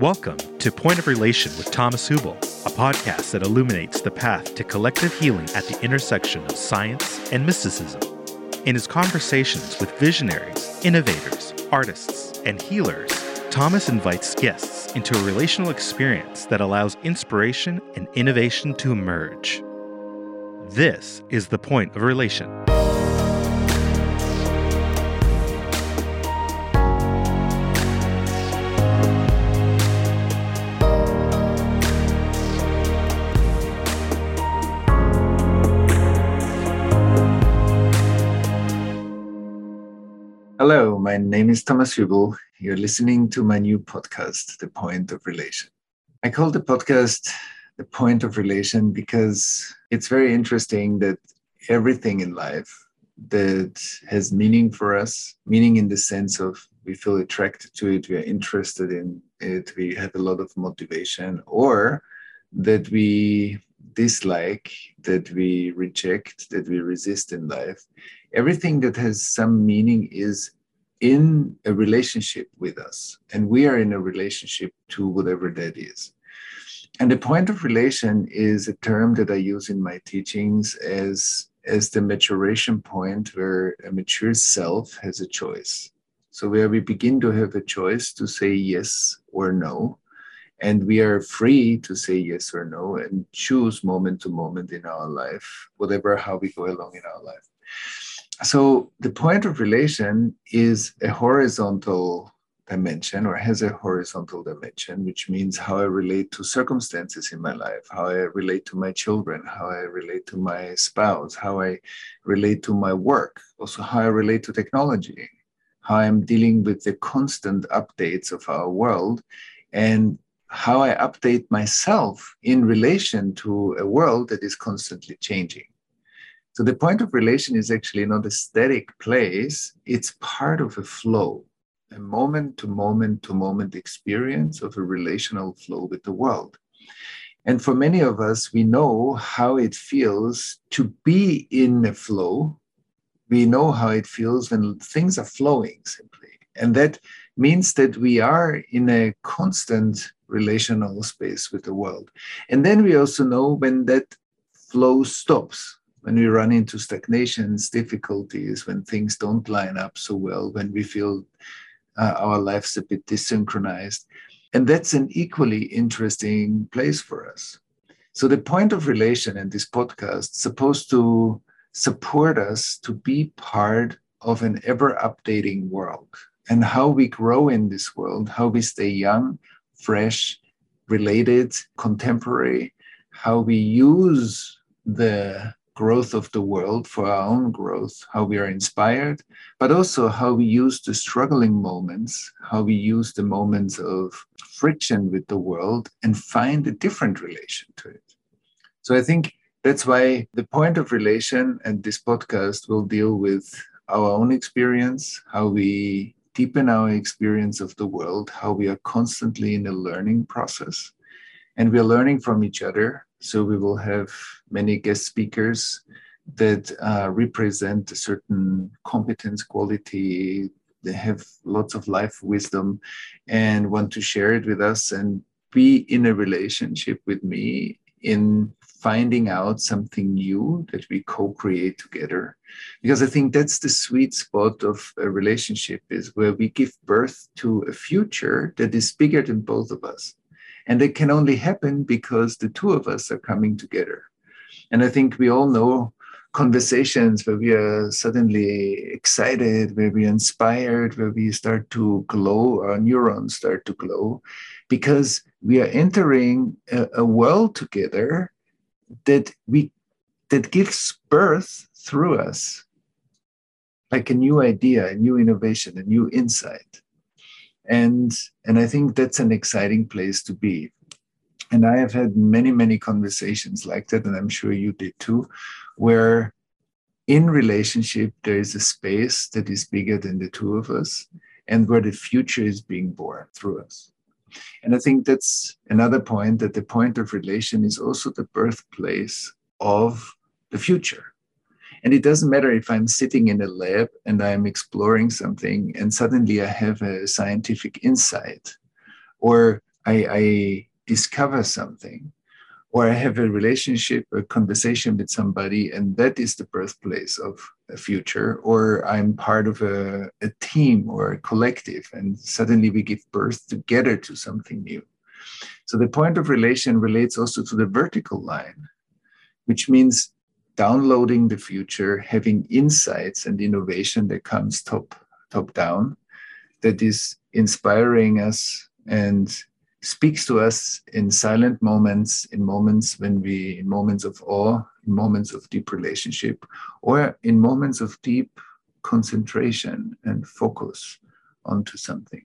Welcome to Point of Relation with Thomas Hübl, a podcast that illuminates the path to collective healing at the intersection of science and mysticism. In his conversations with visionaries, innovators, artists, and healers, Thomas invites guests into a relational experience that allows inspiration and innovation to emerge. This is the point of relation. My name is Thomas Hübl. You're listening to my new podcast, The Point of Relation. I call the podcast The Point of Relation because it's very interesting that everything in life that has meaning for us, meaning in the sense of we feel attracted to it, we are interested in it, we have a lot of motivation, or that we dislike, that we reject, that we resist in life. Everything that has some meaning is in a relationship with us, and we are in a relationship to whatever that is. And the point of relation is a term that I use in my teachings as, as the maturation point where a mature self has a choice. So, where we begin to have a choice to say yes or no, and we are free to say yes or no and choose moment to moment in our life, whatever how we go along in our life. So the point of relation is a horizontal dimension or has a horizontal dimension, which means how I relate to circumstances in my life, how I relate to my children, how I relate to my spouse, how I relate to my work, also how I relate to technology, how I'm dealing with the constant updates of our world, and how I update myself in relation to a world that is constantly changing. So the point of relation is actually not a static place, it's part of a flow, a moment to moment to moment experience of a relational flow with the world. And for many of us, we know how it feels to be in a flow. We know how it feels when things are flowing simply. And that means that we are in a constant relational space with the world. And then we also know when that flow stops, when we run into stagnations, difficulties, when things don't line up so well, when we feel uh, our lives a bit desynchronized. And that's an equally interesting place for us. So the point of relation in this podcast is supposed to support us to be part of an ever updating world and how we grow in this world, how we stay young, fresh, related, contemporary, how we use the growth of the world for our own growth, how we are inspired, but also how we use the struggling moments, how we use the moments of friction with the world and find a different relation to it. So I think that's why the point of relation and this podcast will deal with our own experience, how we deepen our experience of the world, how we are constantly in a learning process. And we're learning from each other. So we will have many guest speakers that uh, represent a certain competence quality. They have lots of life wisdom and want to share it with us and be in a relationship with me in finding out something new that we co-create together. Because i think that's the sweet spot of a relationship is where we give birth to a future that is bigger than both of us and it can only happen because the two of us are coming together. And I think we all know conversations where we are suddenly excited, where we are inspired, where we start to glow, our neurons start to glow, because we are entering a, a world together that we that gives birth through us like a new idea a new innovation a new insight and and i think that's an exciting place to be. And i have had many many conversations like that and i'm sure you did too where in relationship there is a space that is bigger than the two of us and where the future is being born through us. And i think that's another point that the point of relation is also the birthplace of the future and it doesn't matter if I'm sitting in a lab and I'm exploring something and suddenly I have a scientific insight, or I, I discover something, or I have a relationship, a conversation with somebody, and that is the birthplace of a future, or I'm part of a, a team or a collective, and suddenly we give birth together to something new. So the point of relation relates also to the vertical line, which means downloading the future, having insights and innovation that comes top top down, that is inspiring us and speaks to us in silent moments, in moments when we, in moments of awe, in moments of deep relationship, or in moments of deep concentration and focus onto something.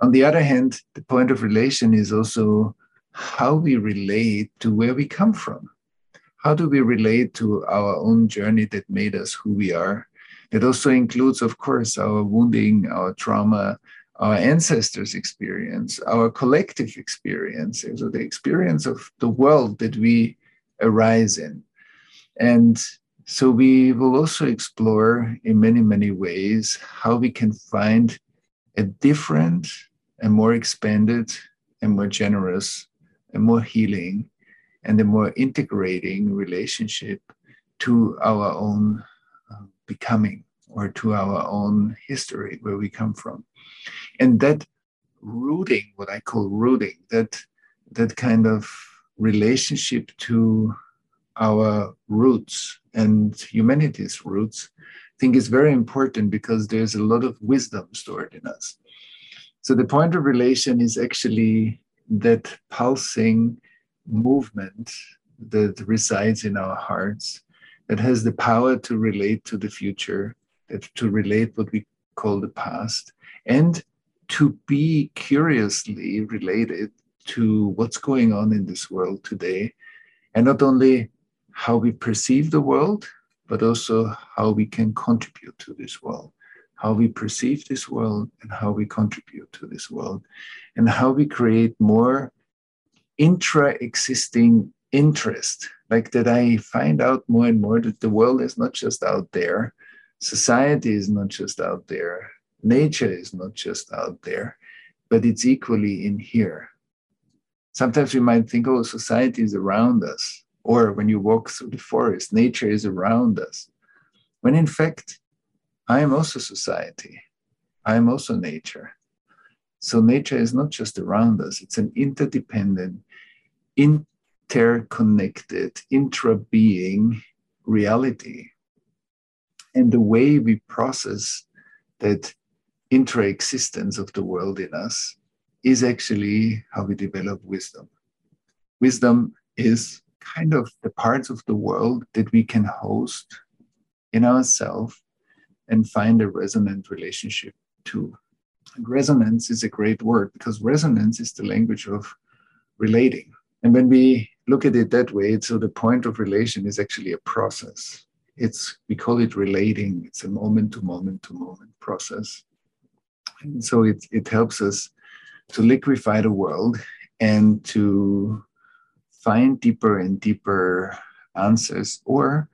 On the other hand, the point of relation is also how we relate to where we come from. How do we relate to our own journey that made us who we are? That also includes, of course, our wounding, our trauma, our ancestors' experience, our collective experience, so the experience of the world that we arise in. And so we will also explore in many, many ways how we can find a different and more expanded and more generous and more healing and a more integrating relationship to our own uh, becoming or to our own history where we come from. And that rooting what i call rooting that that kind of relationship to our roots and humanity's roots i think is very important because there's a lot of wisdom stored in us. So the point of relation is actually that pulsing movement that resides in our hearts that has the power to relate to the future that to relate what we call the past and to be curiously related to what's going on in this world today. And not only how we perceive the world but also how we can contribute to this world. How we perceive this world and how we contribute to this world. And how we create more intra existing interest like that i find out more and more that the world is not just out there society is not just out there nature is not just out there but it's equally in here. Sometimes we might think oh society is around us or when you walk through the forest nature is around us when in fact i am also society. I am also nature so nature is not just around us it's an interdependent interconnected, intra being reality. And the way we process that intra existence of the world in us is actually how we develop wisdom. Wisdom is kind of the parts of the world that we can host in ourselves and find a resonant relationship to. And resonance is a great word because resonance is the language of relating. And when we look at it that way, so the point of relation is actually a process. It's we call it relating. It's a moment to moment to moment process. And so it, it helps us to liquefy the world and to find deeper and deeper answers. Or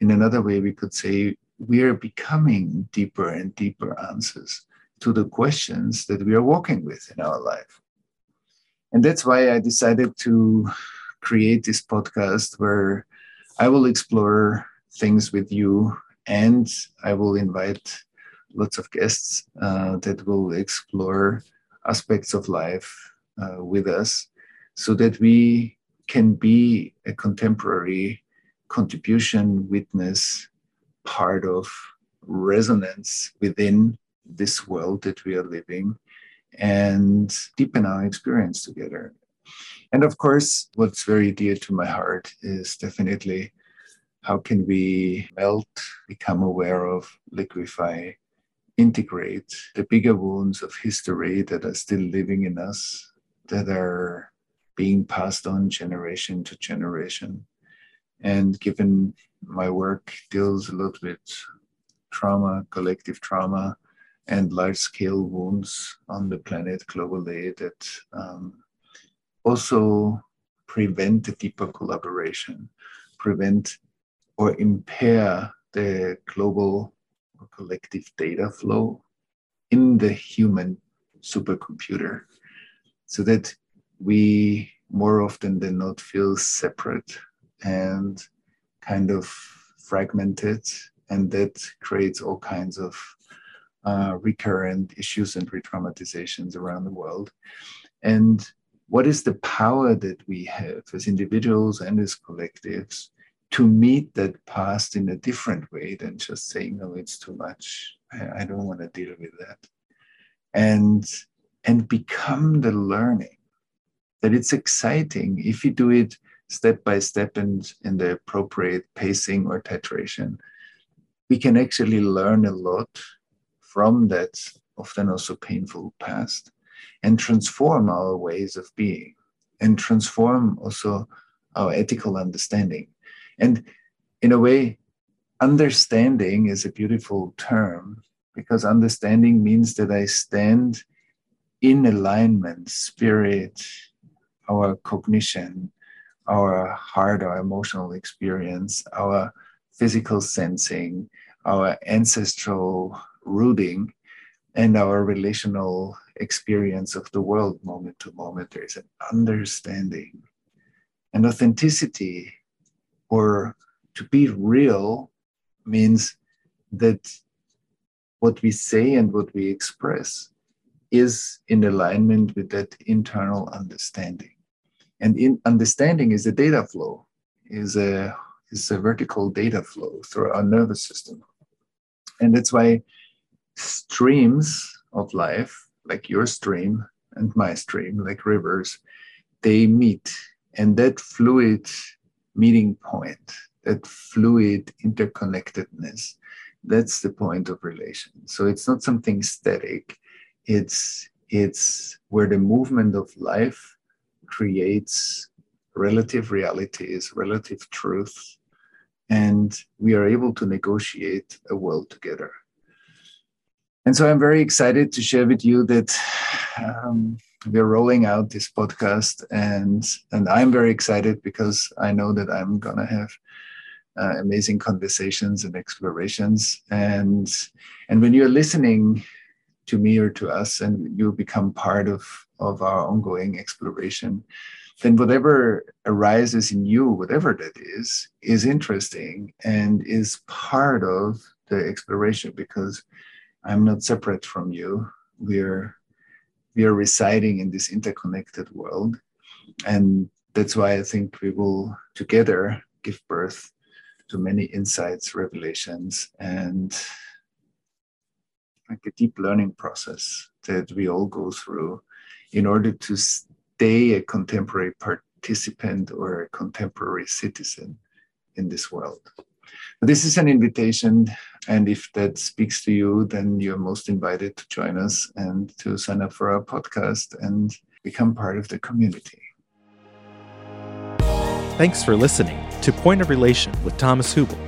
in another way, we could say we are becoming deeper and deeper answers to the questions that we are working with in our life. And that's why I decided to create this podcast where I will explore things with you and I will invite lots of guests uh, that will explore aspects of life uh, with us so that we can be a contemporary contribution, witness, part of resonance within this world that we are living and deepen our experience together. And of course, what's very dear to my heart is definitely how can we melt, become aware of, liquefy, integrate the bigger wounds of history that are still living in us, that are being passed on generation to generation. And given my work deals a lot with trauma, collective trauma, and large scale wounds on the planet globally that um, also prevent the deeper collaboration, prevent or impair the global or collective data flow in the human supercomputer. so that we more often than not feel separate and kind of fragmented, and that creates all kinds of uh, recurrent issues and re-traumatizations around the world. And what is the power that we have as individuals and as collectives to meet that past in a different way than just saying, no, it's too much. I, I don't want to deal with that. And and become the learning that it's exciting if you do it step by step and in the appropriate pacing or titration we can actually learn a lot from that often also painful past and transform our ways of being and transform also our ethical understanding. And in a way, understanding is a beautiful term because understanding means that I stand in alignment, spirit, our cognition, our heart, our emotional experience, our physical sensing, our ancestral rooting, and our relational experience of the world moment to moment. There is an understanding and authenticity, or to be real, means that what we say and what we express is in alignment with that internal understanding. And in understanding is a data flow, is a is a vertical data flow through our nervous system. And that's why streams of life, like your stream and my stream, like rivers, they meet. And that fluid meeting point, that fluid interconnectedness, that's the point of relation. So it's not something static. It's it's where the movement of life creates relative realities, relative truth, and we are able to negotiate a world together. And so I'm very excited to share with you that um, we're rolling out this podcast, and and I'm very excited because I know that I'm gonna have uh, amazing conversations and explorations. And and when you're listening to me or to us, and you become part of of our ongoing exploration, then whatever arises in you, whatever that is, is interesting and is part of the exploration because I'm not separate from you. We're we are residing in this interconnected world. And that's why I think we will together give birth to many insights, revelations, and like a deep learning process that we all go through in order to stay a contemporary participant or a contemporary citizen in this world. This is an invitation, and if that speaks to you, then you're most invited to join us and to sign up for our podcast and become part of the community. Thanks for listening to Point of Relation with Thomas Hübl